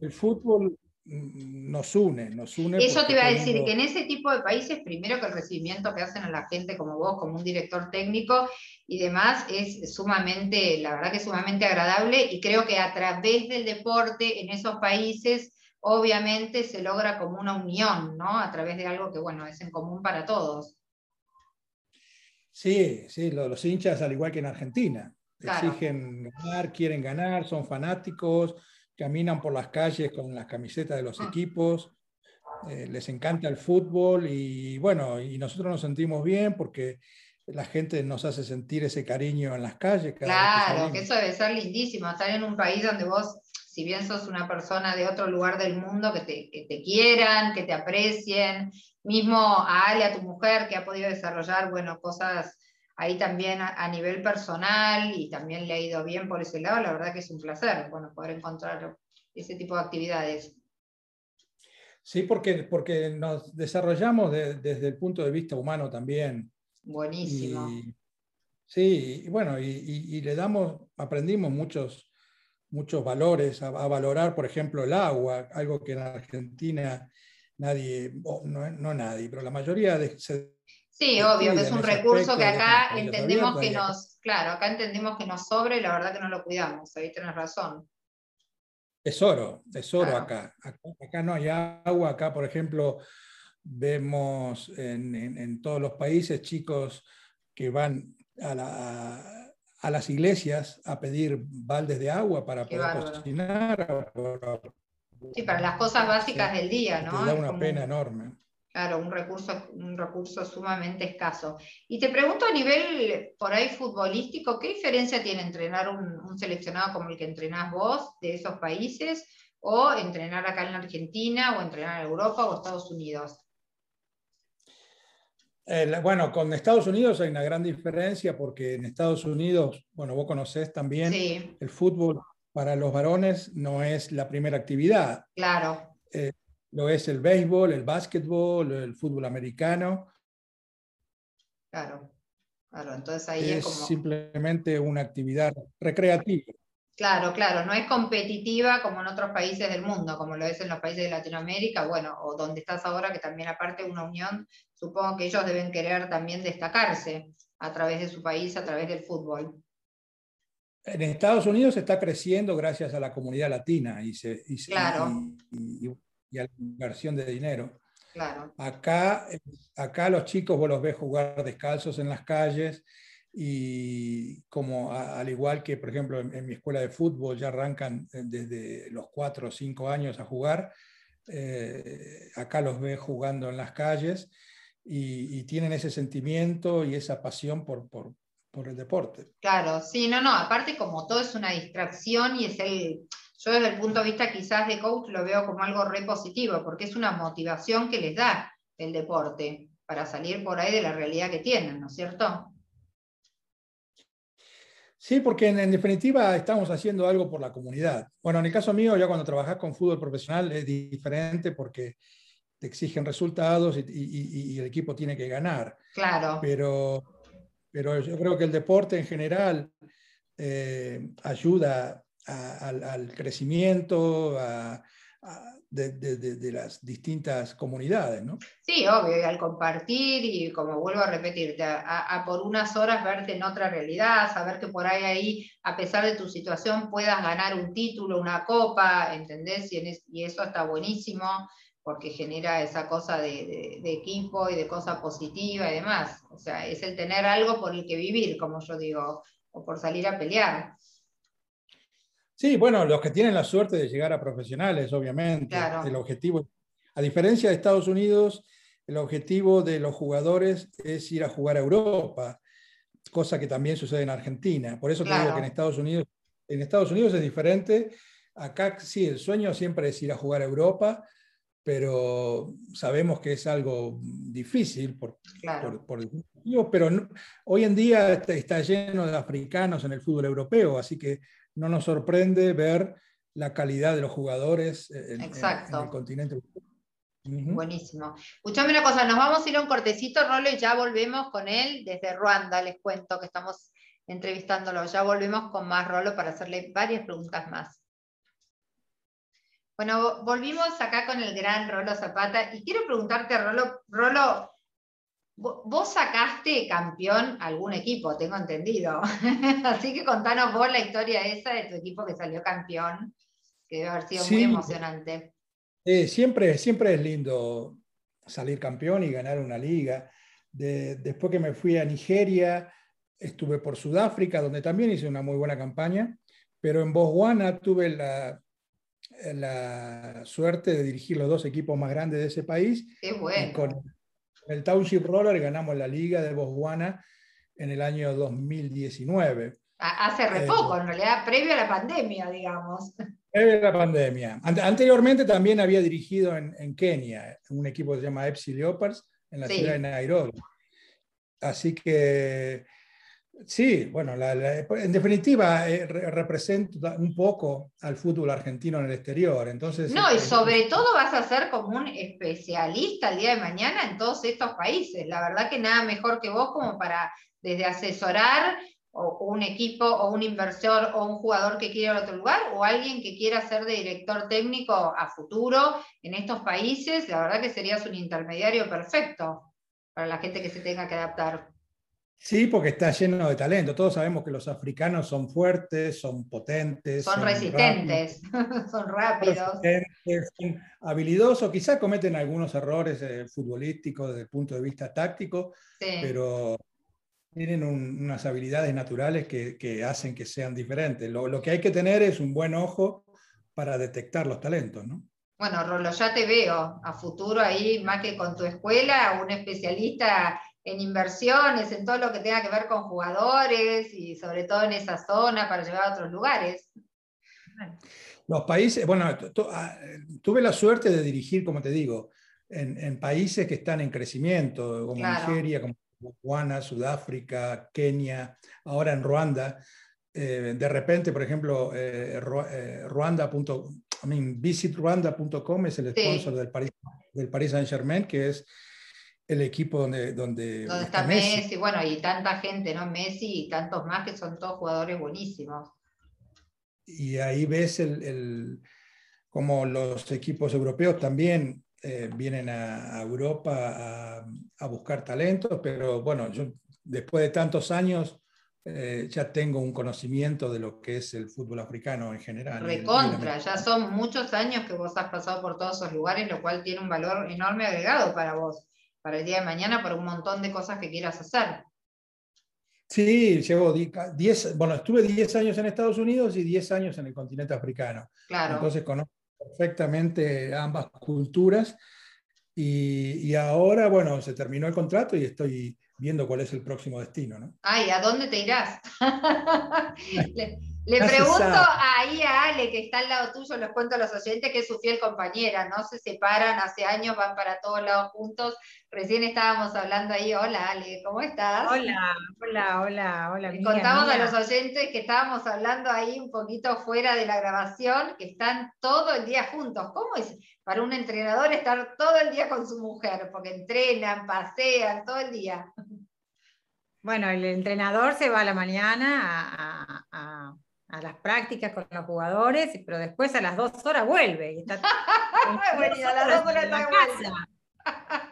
el, fútbol nos une, nos une. Eso te iba a decir, que en ese tipo de países, primero que el recibimiento que hacen a la gente como vos, como un director técnico y demás, es sumamente, la verdad que es sumamente agradable y creo que a través del deporte en esos países, obviamente se logra como una unión, ¿no? A través de algo que, bueno, es en común para todos. Sí, sí, los, hinchas, al igual que en Argentina, exigen ganar, quieren ganar, son fanáticos caminan por las calles con las camisetas de los ah. equipos, eh, les encanta el fútbol y bueno, y nosotros nos sentimos bien porque la gente nos hace sentir ese cariño en las calles. claro, que, eso debe ser lindísimo, estar en un país donde vos, si bien sos una persona de otro lugar del mundo, que te, que te quieran, que te aprecien, mismo a Ale, a tu mujer, que ha podido desarrollar, bueno, cosas ahí también a, nivel personal y también le ha ido bien por ese lado, la verdad que es un placer, bueno, poder encontrar ese tipo de actividades. Sí, porque, porque nos desarrollamos desde el punto de vista humano también. Buenísimo. sí, y bueno, y, le damos, aprendimos muchos, muchos valores, a, valorar, por ejemplo, el agua, algo que en Argentina nadie, no, no nadie, pero la mayoría de, se Sí, obvio, que es un recurso que acá entendemos que nos, claro, acá entendemos que nos sobra y la verdad que no lo cuidamos, ahí tienes razón. Es oro, es oro acá. acá. no hay agua, acá por ejemplo vemos en, todos los países chicos que van a, las iglesias a pedir baldes de agua para poder cocinar. sí, para las cosas básicas del día, ¿no? da una pena enorme. Claro, un recurso, un recurso sumamente escaso. Y te pregunto a nivel por ahí futbolístico, ¿qué diferencia tiene entrenar un, seleccionado como el que entrenás vos de esos países o entrenar acá en Argentina o entrenar en Europa o Estados Unidos? bueno, con Estados Unidos hay una gran diferencia porque en Estados Unidos, bueno, vos conocés también, el fútbol para los varones no es la primera actividad. Claro. Eh, lo es el béisbol, el básquetbol, el fútbol americano. Claro, claro, entonces ahí es, como... simplemente una actividad recreativa. Claro, claro, no es competitiva como en otros países del mundo, como lo es en los países de Latinoamérica, bueno, o donde estás ahora, que también aparte de una unión, supongo que ellos deben querer también destacarse a través de su país, a través del fútbol. en Estados Unidos está creciendo gracias a la comunidad latina y, se, claro. y, a la inversión de dinero. Claro. Acá, acá los chicos vos los ves jugar descalzos en las calles y como al igual que, por ejemplo, en, mi escuela de fútbol ya arrancan eh, desde los cuatro o cinco años a jugar, eh, acá los ves jugando en las calles y, tienen ese sentimiento y esa pasión por, por, por el deporte. Claro, sí, no, no, aparte como todo es una distracción y es el, yo desde el punto de vista quizás de coach lo veo como algo re positivo, porque es una motivación que les da el deporte para salir por ahí de la realidad que tienen, ¿no es cierto? Sí, porque en, definitiva estamos haciendo algo por la comunidad. Bueno, en el caso mío, ya cuando trabajas con fútbol profesional es diferente porque te exigen resultados y, el equipo tiene que ganar. Claro. Pero, pero yo creo que el deporte en general eh, ayuda al, crecimiento de, las distintas comunidades, ¿no? Sí, obvio, y al compartir y como vuelvo a repetirte, a, por unas horas verte en otra realidad, saber que por ahí, ahí, a pesar de tu situación, puedas ganar un título, una copa, ¿entendés? Y, y eso está buenísimo porque genera esa cosa de, equipo y de cosa positiva y demás. O sea, es el tener algo por el que vivir, como yo digo, o por salir a pelear. Sí, bueno, los que tienen la suerte de llegar a profesionales, obviamente. El objetivo, a diferencia de Estados Unidos, el objetivo de los jugadores es ir a jugar a Europa, cosa que también sucede en Argentina. Por eso creo que en Estados Unidos, en Estados Unidos es diferente. Acá sí, el sueño siempre es ir a jugar a Europa, pero sabemos que es algo difícil por, por, pero hoy en día está, lleno de africanos en el fútbol europeo, así que no nos sorprende ver la calidad de los jugadores en, el continente Buenísimo. Escuchame una cosa, nos vamos a ir a un cortecito, Rolo, y ya volvemos con él desde Ruanda. Les cuento que estamos entrevistándolo. Ya volvemos con más Rolo para hacerle varias preguntas más. Bueno, volvimos acá con el gran Rolo Zapata y quiero preguntarte, Rolo, Rolo, vos sacaste campeón algún equipo, tengo entendido. Así que contanos vos la historia esa de tu equipo que salió campeón, que debe haber sido muy emocionante. siempre, siempre es lindo salir campeón y ganar una liga. después que me fui a Nigeria, estuve por Sudáfrica, donde también hice una muy buena campaña, pero en Botswana tuve la, la suerte de dirigir los dos equipos más grandes de ese país. Qué bueno. con el Township Roller ganamos la Liga de Botswana en el año 2019. Hace re eh, poco, en realidad, previo a la pandemia, digamos. Previo a la pandemia. anteriormente también había dirigido en, Kenia, un equipo que se llama Epsi Leopards, en la ciudad de Nairobi. Así que Sí, bueno, en definitiva eh, representa un poco al fútbol argentino en el exterior. Entonces, no, y sobre todo vas a ser como un especialista el día de mañana en todos estos países. La verdad que nada mejor que vos como para desde asesorar o un equipo o un inversor o un jugador que quiera ir a otro lugar o alguien que quiera ser de director técnico a futuro en estos países, la verdad que serías un intermediario perfecto para la gente que se tenga que adaptar. Sí, porque está lleno de talento. Todos sabemos que los africanos son fuertes, son potentes. Son, resistentes, son rápidos. Son habilidosos, quizás cometen algunos errores eh, futbolísticos desde el punto de vista táctico, pero tienen unas habilidades naturales que, hacen que sean diferentes. Lo, lo, que hay que tener es un buen ojo para detectar los talentos, ¿no? Bueno, Rolo, ya te veo a futuro ahí, más que con tu escuela, un especialista en inversiones, en todo lo que tenga que ver con jugadores y sobre todo en esa zona para llevar a otros lugares. Los países, bueno, ah, tuve la suerte de dirigir, como te digo, en, países que están en crecimiento, como Nigeria, como Botswana, Sudáfrica, Kenia, ahora en Ruanda. Eh, de repente, por ejemplo, eh, eh Ruanda. I mean, visitruanda.com es el sponsor del Paris, del Paris Saint Germain, que es el equipo donde... Donde, donde está, Messi. bueno, y tanta gente, ¿no? Messi y tantos más que son todos jugadores buenísimos. Y ahí ves el, como los equipos europeos también eh, vienen a, Europa a, buscar talentos, pero bueno, yo después de tantos años eh, ya tengo un conocimiento de lo que es el fútbol africano en general. Recontra, ya son muchos años que vos has pasado por todos esos lugares, lo cual tiene un valor enorme agregado para vos, para el día de mañana, por un montón de cosas que quieras hacer. Sí, llevo 10, bueno, estuve 10 años en Estados Unidos y 10 años en el continente africano. Claro. Entonces conozco perfectamente ambas culturas y, ahora, bueno, se terminó el contrato y estoy viendo cuál es el próximo destino, ¿no? Ay, ¿a dónde te irás? Le pregunto ahí a Ale, que está al lado tuyo, les cuento a los oyentes, que es su fiel compañera, no se separan, hace años van para todos lados juntos. Recién estábamos hablando ahí, hola Ale, ¿cómo estás? Hola, hola, hola, hola. Contamos a los oyentes que estábamos hablando ahí un poquito fuera de la grabación, que están todo el día juntos. ¿Cómo es para un entrenador estar todo el día con su mujer? Porque entrenan, pasean, todo el día. Bueno, el entrenador se va a la mañana a a las prácticas con los jugadores, pero después a las dos horas vuelve. Y está, a las dos horas está casa.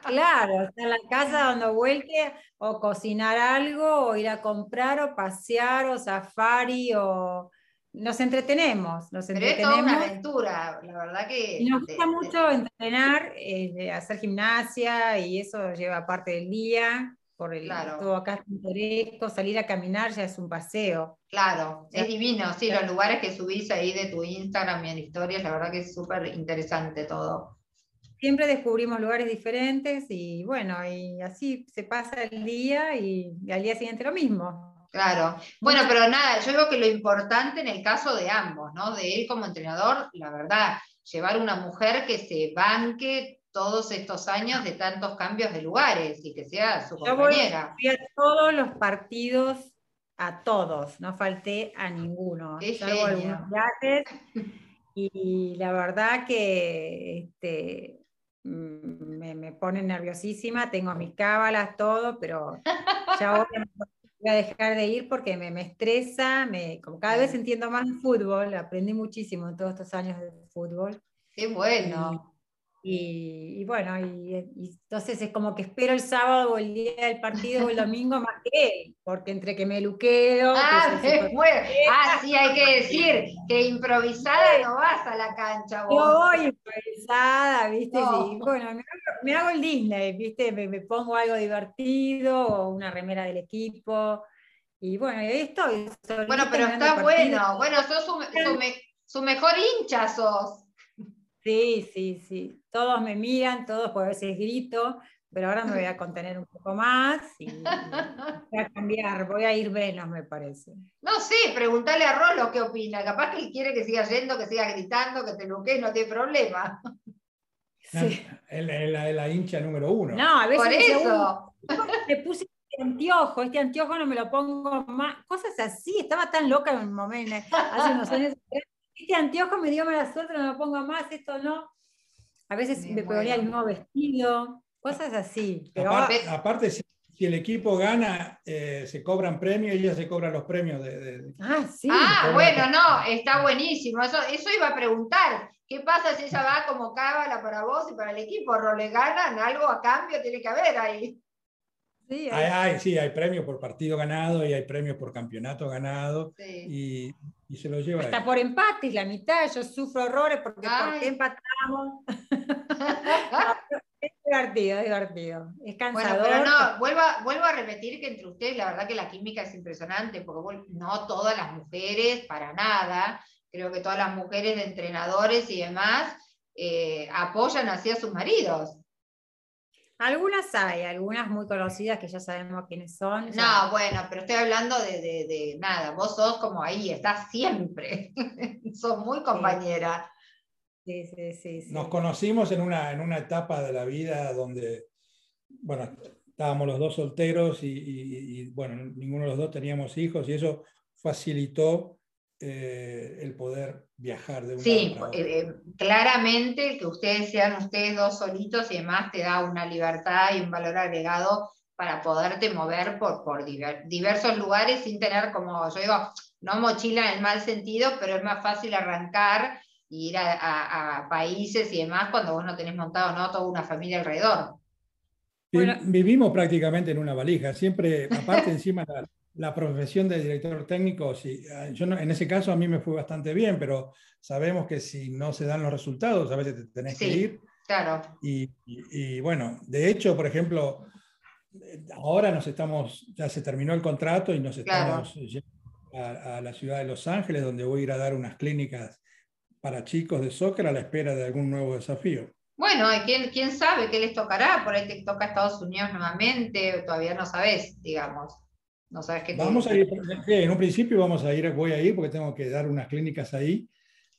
Claro, está en la casa dando vueltas o cocinar algo, o ir a comprar, o pasear, o safari, o nos entretenemos. Nos Pero entretenemos. es toda una aventura, la verdad que. Y nos gusta mucho entrenar, eh, hacer gimnasia, y eso lleva parte del día por el todo acá es salir a caminar ya es un paseo. Claro, es divino, sí, los lugares que subís ahí de tu Instagram y en historias, la verdad que es súper interesante todo. Siempre descubrimos lugares diferentes y bueno, y así se pasa el día y, al día siguiente lo mismo. Claro. Bueno, pero nada, yo digo que lo importante en el caso de ambos, ¿no? De él como entrenador, la verdad, llevar una mujer que se banque todos estos años de tantos cambios de lugares y que sea su compañera. Yo voy a todos los partidos, a todos, no falté a ninguno. Salvo algunos viajes y la verdad que este, mm, me, me, pone nerviosísima, tengo mis cábalas, todo, pero ya voy a dejar de ir porque me, me estresa, me, como cada vez entiendo más el fútbol, aprendí muchísimo en todos estos años de fútbol. Qué bueno. Y, bueno, y, entonces es como que espero el sábado o el día del partido o el domingo más que él, porque entre que me luqueo. Ah, ah, sí, hay que decir que improvisada no vas a la cancha. Vos. Yo voy improvisada, ¿viste? bueno, me hago, el Disney, ¿viste? Me, pongo algo divertido o una remera del equipo. Y bueno, estoy. Bueno, pero está bueno. Bueno, sos su, su, su mejor hincha, sos. Sí, sí, sí. Todos me miran, todos por a veces grito, pero ahora me voy a contener un poco más y, voy a cambiar, voy a ir menos, me parece. No sé, preguntarle a Rolo qué opina. Capaz que él quiere que siga yendo, que siga gritando, que te luque, no tiene problema. Sí. Es la, hincha número uno. No, a veces por eso. Le puse este anteojo, este anteojo no me lo pongo más, cosas así, estaba tan loca en un momento, hace unos años, este anteojo me dio mala suerte, no lo pongo más, esto no. A veces me, ponía el nuevo vestido, cosas así. Pero aparte, si, el equipo gana, eh, se cobran premios y ella se cobran los premios de. Ah, sí. Ah, bueno, no, está buenísimo. Eso, eso iba a preguntar. ¿Qué pasa si ella va como cábala para vos y para el equipo? ¿Le ganan algo a cambio? Tiene que haber ahí. Sí, hay, sí, hay premios por partido ganado y hay premios por campeonato ganado. Y, y, se lo lleva. Hasta por empates, la mitad. Yo sufro horrores porque por qué empatamos. es divertido, es divertido. Es cansador. Bueno, pero no, vuelvo a, vuelvo a repetir que entre ustedes la verdad que la química es impresionante, porque no todas las mujeres, para nada, creo que todas las mujeres de entrenadores y demás eh, apoyan así a sus maridos. Algunas hay, algunas muy conocidas que ya sabemos quiénes son. No, bueno, pero estoy hablando de, nada, vos sos como ahí, estás siempre, sos muy compañera. Sí, sí, sí, Nos conocimos en una, en una etapa de la vida donde, bueno, estábamos los dos solteros y, y, bueno, ninguno de los dos teníamos hijos y eso facilitó eh, el poder viajar de un Sí, eh, eh, claramente que ustedes sean ustedes dos solitos y demás te da una libertad y un valor agregado para poderte mover por, por diversos lugares sin tener como, yo digo, no mochila en el mal sentido, pero es más fácil arrancar e ir a, países y demás cuando vos no tenés montado ¿no? toda una familia alrededor. Vivimos prácticamente en una valija, siempre, aparte encima la, la profesión de director técnico, sí, ah, yo en ese caso a mí me fue bastante bien, pero sabemos que si no se dan los resultados, a veces te tenés que ir. Claro. Y, bueno, de hecho, por ejemplo, ahora nos estamos, ya se terminó el contrato y nos estamos a, a, la ciudad de Los Ángeles, donde voy a ir a dar unas clínicas para chicos de soccer a la espera de algún nuevo desafío. Bueno, ¿quién, quién sabe qué les tocará? Por ahí te toca Estados Unidos nuevamente, todavía no sabes, digamos. No sabes qué Vamos a ir, en un principio vamos a ir, voy a ir porque tengo que dar unas clínicas ahí,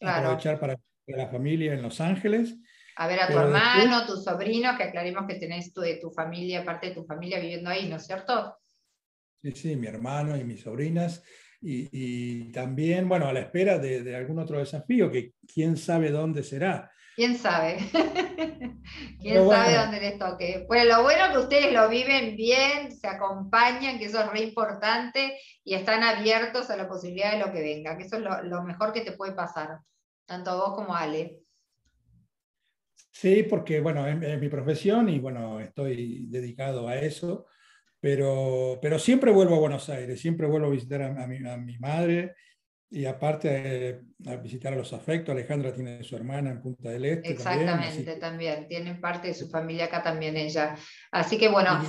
aprovechar para la familia en Los Ángeles. A ver a tu hermano, tu sobrino, que aclaremos que tenés tu, tu familia, parte de tu familia viviendo ahí, ¿no es cierto? Sí, sí, mi hermano y mis sobrinas. Y, también, bueno, a la espera de, de, algún otro desafío, que quién sabe dónde será. ¿Quién sabe? ¿Quién sabe dónde les toque? Pues lo bueno es que ustedes lo viven bien, se acompañan, que eso es re importante, y están abiertos a la posibilidad de lo que venga, que eso es lo, mejor que te puede pasar, tanto vos como Ale. Sí, porque bueno, es, mi profesión y bueno, estoy dedicado a eso, pero, pero siempre vuelvo a Buenos Aires, siempre vuelvo a visitar a, mi, a mi madre y aparte a visitar a los afectos, Alejandra tiene su hermana en Punta del Este. Exactamente, también, tienen parte de su familia acá también ella. Así que bueno.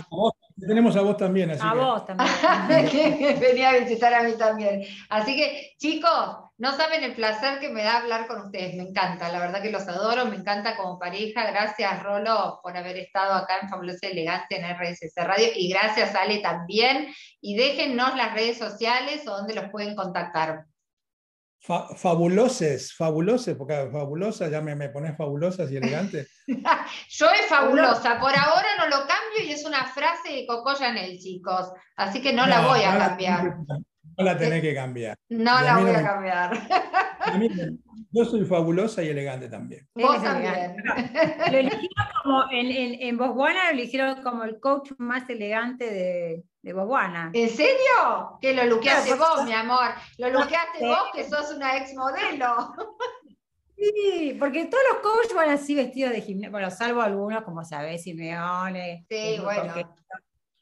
tenemos a vos también. Así a vos también. Venía a visitar a mí también. Así que chicos, no saben el placer que me da hablar con ustedes, me encanta, la verdad que los adoro, me encanta como pareja. Gracias Rolo por haber estado acá en Fabulosa Elegante en RSS Radio y gracias Ale también. Y déjennos las redes sociales o donde los pueden contactar fabuloses, fabuloses, porque fabulosa, ya me, me pones fabulosas y elegantes. Yo es fabulosa, por ahora no lo cambio y es una frase de Coco Chanel, chicos, así que no, la voy a cambiar. No la tenés que cambiar. No la voy a cambiar. yo soy fabulosa y elegante también. Vos también. Lo eligieron como, en, en, en Botswana lo eligieron como el coach más elegante de, de Botswana. ¿En serio? Que lo luqueaste vos, mi amor. Lo luqueaste vos, que sos una ex modelo. Sí, porque todos los coaches van así vestidos de gimnasio, bueno, salvo algunos, como sabés, Simeone. Sí, bueno.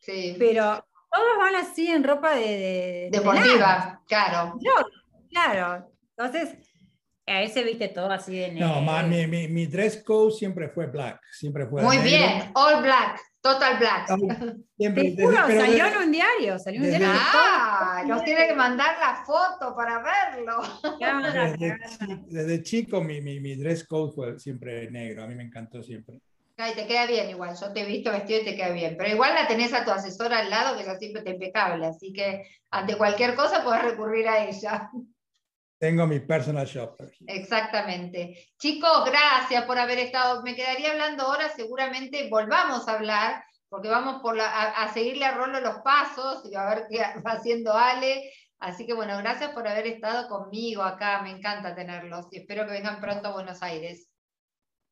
Sí. Pero todos van así en ropa de... Deportiva, claro. claro. Entonces, a ese viste todo así de negro. No, mi, mi, mi, dress code siempre fue black, siempre fue Muy bien, all black, total black. Siempre, Te juro, salió en un diario, salió en un diario. Ah, nos tiene que mandar la foto para verlo. Desde, chico mi, mi, mi, dress code fue siempre negro, a mí me encantó siempre. Ay, te queda bien igual, yo te he visto vestido y te queda bien, pero igual la tenés a tu asesora al lado, que ella siempre te impecable, así que ante cualquier cosa puedes recurrir a ella. Tengo mi personal shopper. Exactamente. Chicos, gracias por haber estado. Me quedaría hablando ahora, seguramente volvamos a hablar, porque vamos por a, seguirle a Rolo los pasos y a ver qué va haciendo Ale. Así que bueno, gracias por haber estado conmigo acá, me encanta tenerlos y espero que vengan pronto a Buenos Aires.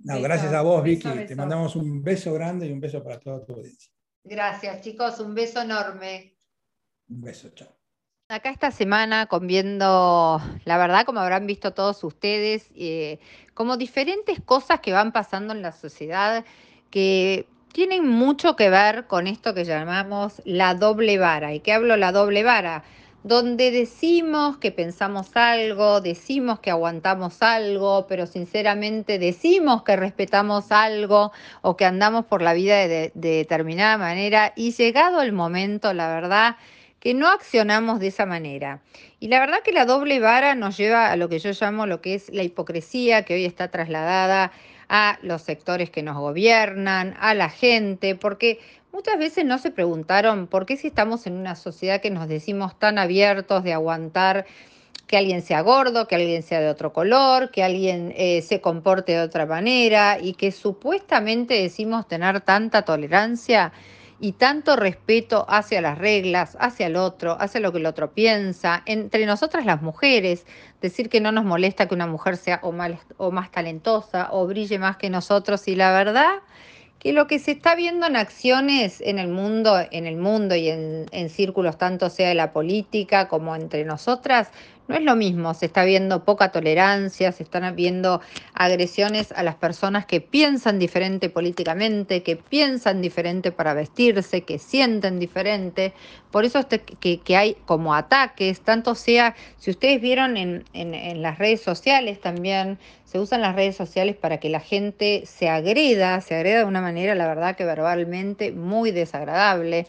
No, gracias a vos, Vicky. Te mandamos un beso grande y un beso para toda tu audiencia. Gracias, chicos, un beso enorme. Un beso, chao. Acá esta semana con viendo, la verdad, como habrán visto todos ustedes, eh, como diferentes cosas que van pasando en la sociedad que tienen mucho que ver con esto que llamamos la doble vara. ¿Y qué hablo la doble vara? Donde decimos que pensamos algo, decimos que aguantamos algo, pero sinceramente decimos que respetamos algo o que andamos por la vida de determinada manera y llegado el momento, la verdad, que no accionamos de esa manera. Y la verdad que la doble vara nos lleva a lo que yo llamo lo que es la hipocresía que hoy está trasladada a los sectores que nos gobiernan, a la gente, porque muchas veces no se preguntaron por qué si estamos en una sociedad que nos decimos tan abiertos de aguantar que alguien sea gordo, que alguien sea de otro color, que alguien eh, se comporte de otra manera y que supuestamente decimos tener tanta tolerancia y tanto respeto hacia las reglas, hacia el otro, hacia lo que el otro piensa, entre nosotras las mujeres, decir que no nos molesta que una mujer sea o, más talentosa o brille más que nosotros y la verdad que lo que se está viendo en acciones en el mundo, en el mundo y en, en círculos tanto sea de la política como entre nosotras, no es lo mismo, se está viendo poca tolerancia, se están viendo agresiones a las personas que piensan diferente políticamente, que piensan diferente para vestirse, que sienten diferente. Por eso este, que, hay como ataques, tanto sea, si ustedes vieron en, en las redes sociales también, se usan las redes sociales para que la gente se agreda, se agreda de una manera, la verdad que verbalmente muy desagradable.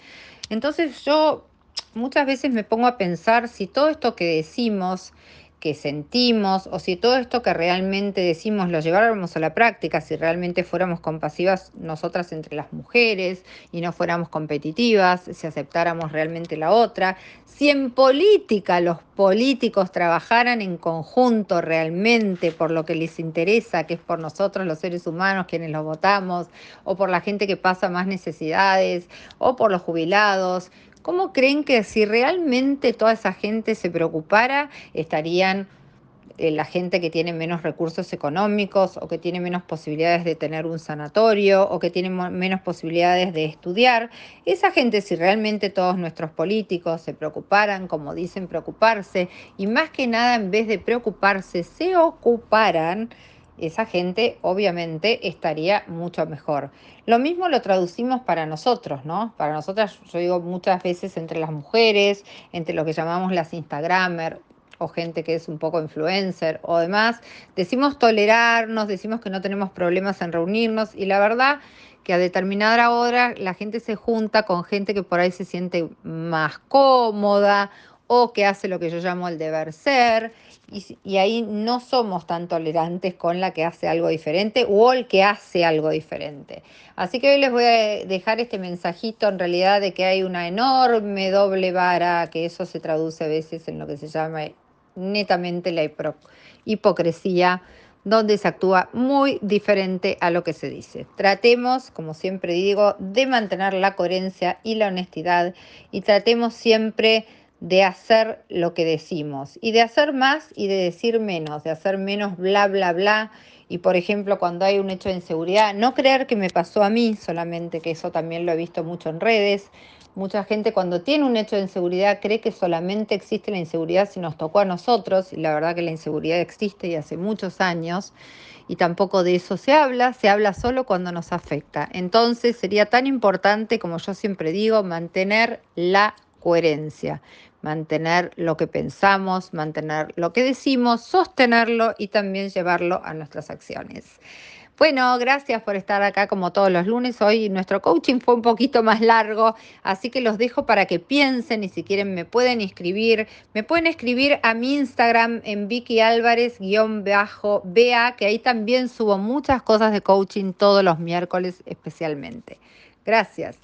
Entonces yo muchas veces me pongo a pensar si todo esto que decimos, que sentimos, o si todo esto que realmente decimos lo lleváramos a la práctica, si realmente fuéramos compasivas nosotras entre las mujeres y no fuéramos competitivas, si aceptáramos realmente la otra, si en política los políticos trabajaran en conjunto realmente por lo que les interesa, que es por nosotros los seres humanos quienes los votamos, o por la gente que pasa más necesidades, o por los jubilados, ¿Cómo creen que si realmente toda esa gente se preocupara, estarían eh, la gente que tiene menos recursos económicos o que tiene menos posibilidades de tener un sanatorio o que tiene menos posibilidades de estudiar? Esa gente, si realmente todos nuestros políticos se preocuparan, como dicen preocuparse, y más que nada en vez de preocuparse, se ocuparan, esa gente obviamente estaría mucho mejor. Lo mismo lo traducimos para nosotros, ¿no? Para nosotras, yo digo muchas veces entre las mujeres, entre lo que llamamos las Instagramer o gente que es un poco influencer o demás, decimos tolerarnos, decimos que no tenemos problemas en reunirnos y la verdad que a determinada hora la gente se junta con gente que por ahí se siente más cómoda o que hace lo que yo llamo el deber ser, y, ahí no somos tan tolerantes con la que hace algo diferente o el que hace algo diferente. Así que hoy les voy a dejar este mensajito en realidad de que hay una enorme doble vara, que eso se traduce a veces en lo que se llama netamente la hipocresía, donde se actúa muy diferente a lo que se dice. Tratemos, como siempre digo, de mantener la coherencia y la honestidad y tratemos siempre de hacer lo que decimos y de hacer más y de decir menos, de hacer menos bla, bla, bla. Y por ejemplo, cuando hay un hecho de inseguridad, no creer que me pasó a mí solamente, que eso también lo he visto mucho en redes. Mucha gente cuando tiene un hecho de inseguridad cree que solamente existe la inseguridad si nos tocó a nosotros, y la verdad que la inseguridad existe y hace muchos años, y tampoco de eso se habla, se habla solo cuando nos afecta. Entonces sería tan importante, como yo siempre digo, mantener la coherencia, mantener lo que pensamos, mantener lo que decimos, sostenerlo y también llevarlo a nuestras acciones. Bueno, gracias por estar acá como todos los lunes. Hoy nuestro coaching fue un poquito más largo, así que los dejo para que piensen y si quieren me pueden escribir. Me pueden escribir a mi Instagram en Vicky Álvarez-BA, que ahí también subo muchas cosas de coaching todos los miércoles especialmente. Gracias.